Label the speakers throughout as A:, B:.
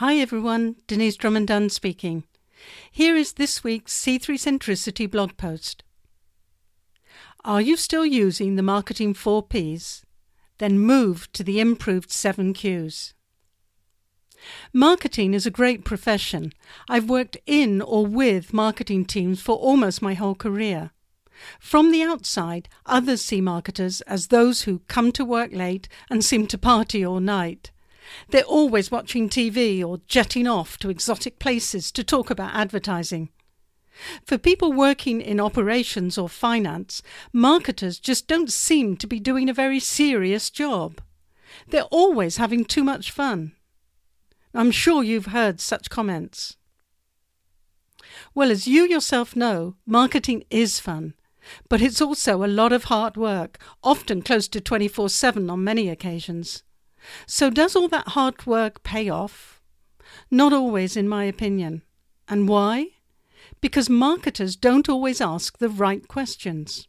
A: Hi everyone, Denyse Drummond-Dunn speaking. Here is this week's C3 Centricity blog post. Are you still using the marketing 4 Ps? Then move to the improved 7 Qs. Marketing is a great profession. I've worked in or with marketing teams for almost my whole career. From the outside, others see marketers as those who come to work late and seem to party all night. They're always watching TV or jetting off to exotic places to talk about advertising. For people working in operations or finance, marketers just don't seem to be doing a very serious job. They're always having too much fun. I'm sure you've heard such comments. Well, as you yourself know, marketing is fun, but it's also a lot of hard work, often close to 24 7 on many occasions. So, does all that hard work pay off? Not always, in my opinion. And why? Because marketers don't always ask the right questions.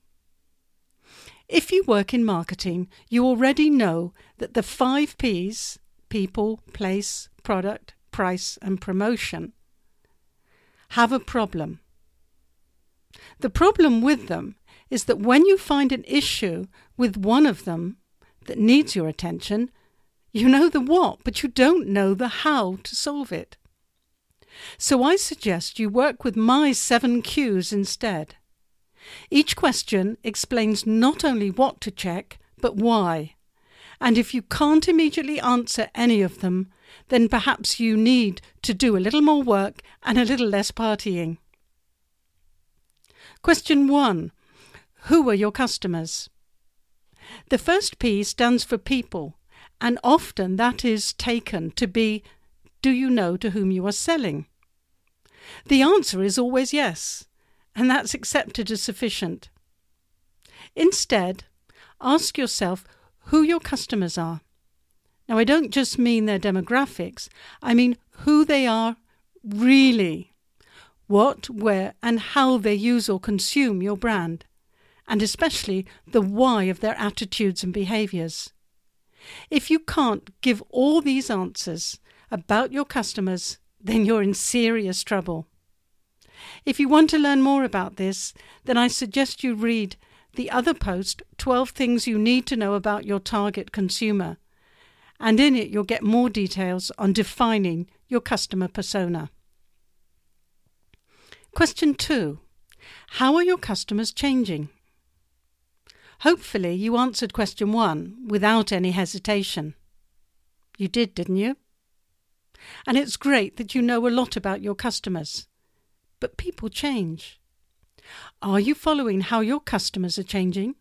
A: If you work in marketing, you already know that the five P's people, place, product, price, and promotion have a problem. The problem with them is that when you find an issue with one of them that needs your attention, you know the what, but you don't know the how to solve it. So I suggest you work with my seven Qs instead. Each question explains not only what to check, but why. And if you can't immediately answer any of them, then perhaps you need to do a little more work and a little less partying. Question 1 Who are your customers? The first P stands for people, and often that is taken to be do you know to whom you are selling? The answer is always yes, and that's accepted as sufficient. Instead, ask yourself who your customers are. Now, I don't just mean their demographics, I mean who they are really. What, where, and how they use or consume your brand, and especially the why of their attitudes and behaviors. If you can't give all these answers about your customers, then you're in serious trouble. If you want to learn more about this, then I suggest you read the other post 12 Things You Need to Know About Your Target Consumer. And in it, you'll get more details on defining your customer persona. Question 2 How are your customers changing? Hopefully, you answered question one without any hesitation. You did, didn't you? And it's great that you know a lot about your customers. But people change. Are you following how your customers are changing?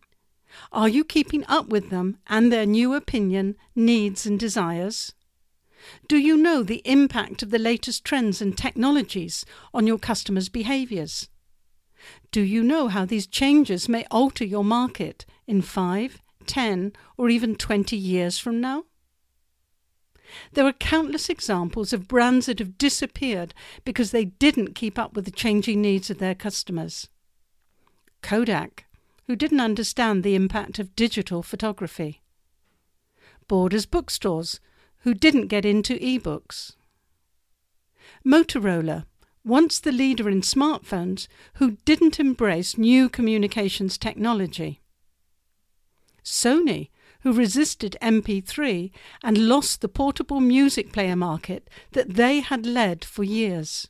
A: Are you keeping up with them and their new opinion, needs, and desires? Do you know the impact of the latest trends and technologies on your customers' behaviours? Do you know how these changes may alter your market in 5, 10, or even 20 years from now? There are countless examples of brands that have disappeared because they didn't keep up with the changing needs of their customers. Kodak, who didn't understand the impact of digital photography. Borders bookstores, who didn't get into e-books. Motorola, once the leader in smartphones, who didn't embrace new communications technology. Sony, who resisted MP3 and lost the portable music player market that they had led for years.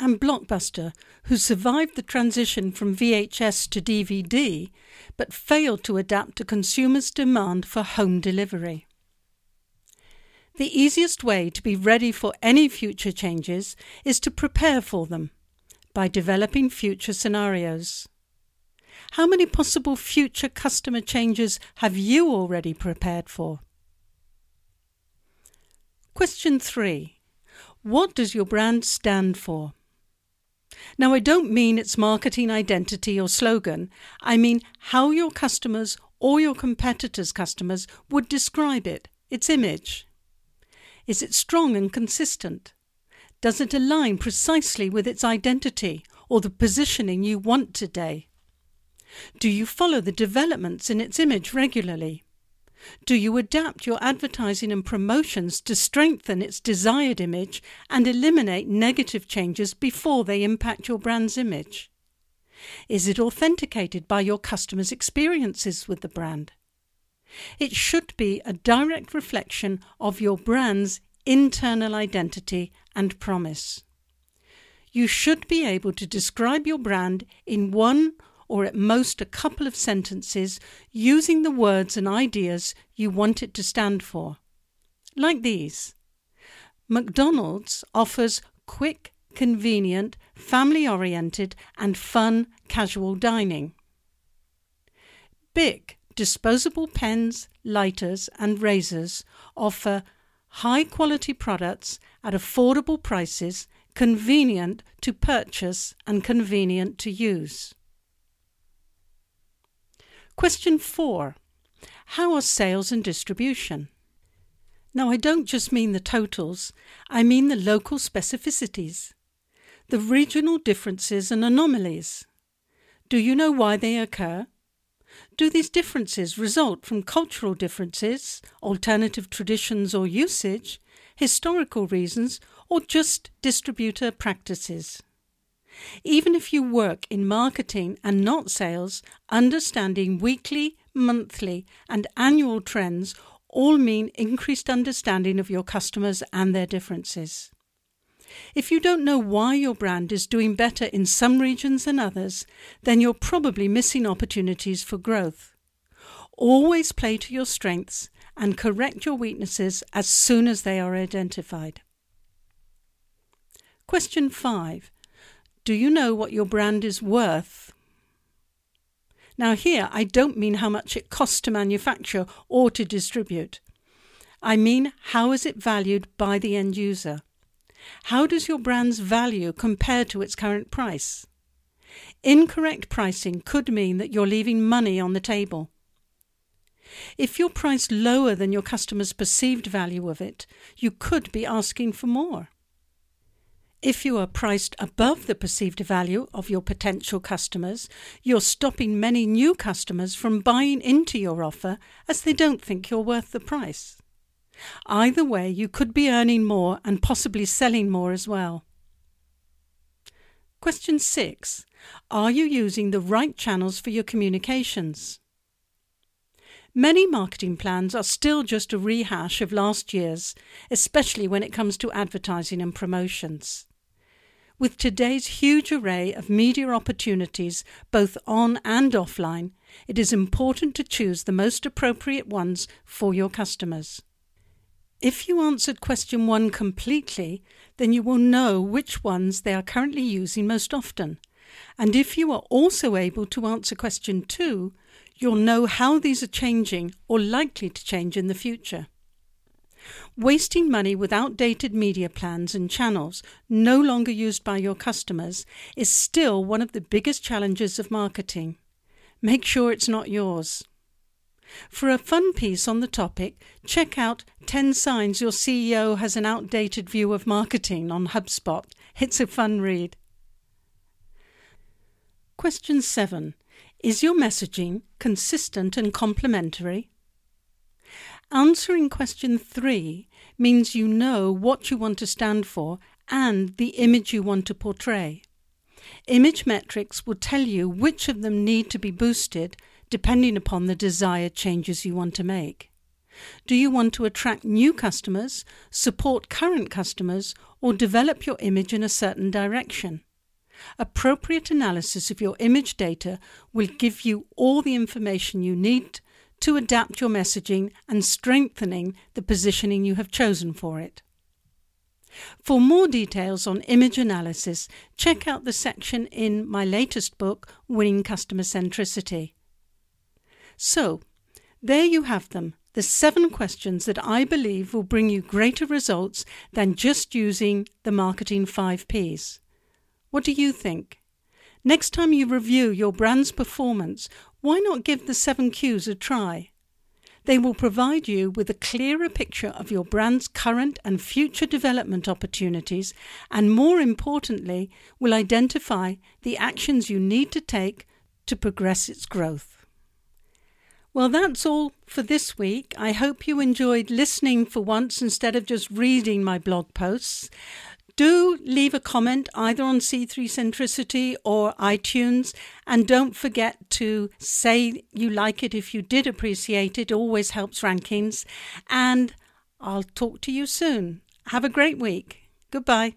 A: And Blockbuster, who survived the transition from VHS to DVD but failed to adapt to consumers' demand for home delivery. The easiest way to be ready for any future changes is to prepare for them by developing future scenarios. How many possible future customer changes have you already prepared for? Question 3. What does your brand stand for? Now, I don't mean its marketing identity or slogan, I mean how your customers or your competitors' customers would describe it, its image. Is it strong and consistent? Does it align precisely with its identity or the positioning you want today? Do you follow the developments in its image regularly? Do you adapt your advertising and promotions to strengthen its desired image and eliminate negative changes before they impact your brand's image? Is it authenticated by your customers' experiences with the brand? It should be a direct reflection of your brand's internal identity and promise. You should be able to describe your brand in one or at most a couple of sentences using the words and ideas you want it to stand for. Like these McDonald's offers quick, convenient, family oriented, and fun casual dining. Bic disposable pens, lighters, and razors offer high quality products at affordable prices, convenient to purchase and convenient to use. Question 4 How are sales and distribution? Now, I don't just mean the totals, I mean the local specificities, the regional differences and anomalies. Do you know why they occur? Do these differences result from cultural differences, alternative traditions or usage, historical reasons, or just distributor practices? Even if you work in marketing and not sales, understanding weekly, monthly, and annual trends all mean increased understanding of your customers and their differences. If you don't know why your brand is doing better in some regions than others, then you're probably missing opportunities for growth. Always play to your strengths and correct your weaknesses as soon as they are identified. Question 5 do you know what your brand is worth? Now, here I don't mean how much it costs to manufacture or to distribute. I mean, how is it valued by the end user? How does your brand's value compare to its current price? Incorrect pricing could mean that you're leaving money on the table. If you're priced lower than your customer's perceived value of it, you could be asking for more. If you are priced above the perceived value of your potential customers, you're stopping many new customers from buying into your offer as they don't think you're worth the price. Either way, you could be earning more and possibly selling more as well. Question 6. Are you using the right channels for your communications? Many marketing plans are still just a rehash of last year's, especially when it comes to advertising and promotions. With today's huge array of media opportunities, both on and offline, it is important to choose the most appropriate ones for your customers. If you answered question one completely, then you will know which ones they are currently using most often. And if you are also able to answer question two, you'll know how these are changing or likely to change in the future. Wasting money with outdated media plans and channels no longer used by your customers is still one of the biggest challenges of marketing. Make sure it's not yours. For a fun piece on the topic, check out 10 Signs Your CEO Has an Outdated View of Marketing on HubSpot. It's a fun read. Question 7. Is your messaging consistent and complementary? Answering question three means you know what you want to stand for and the image you want to portray. Image metrics will tell you which of them need to be boosted depending upon the desired changes you want to make. Do you want to attract new customers, support current customers, or develop your image in a certain direction? Appropriate analysis of your image data will give you all the information you need to adapt your messaging and strengthening the positioning you have chosen for it. For more details on image analysis, check out the section in my latest book, Winning Customer Centricity. So, there you have them, the seven questions that I believe will bring you greater results than just using the marketing 5 Ps. What do you think? Next time you review your brand's performance, why not give the seven Qs a try? They will provide you with a clearer picture of your brand's current and future development opportunities, and more importantly, will identify the actions you need to take to progress its growth. Well, that's all for this week. I hope you enjoyed listening for once instead of just reading my blog posts. Do leave a comment either on C3 Centricity or iTunes, and don't forget to say you like it if you did appreciate it. it always helps rankings. And I'll talk to you soon. Have a great week. Goodbye.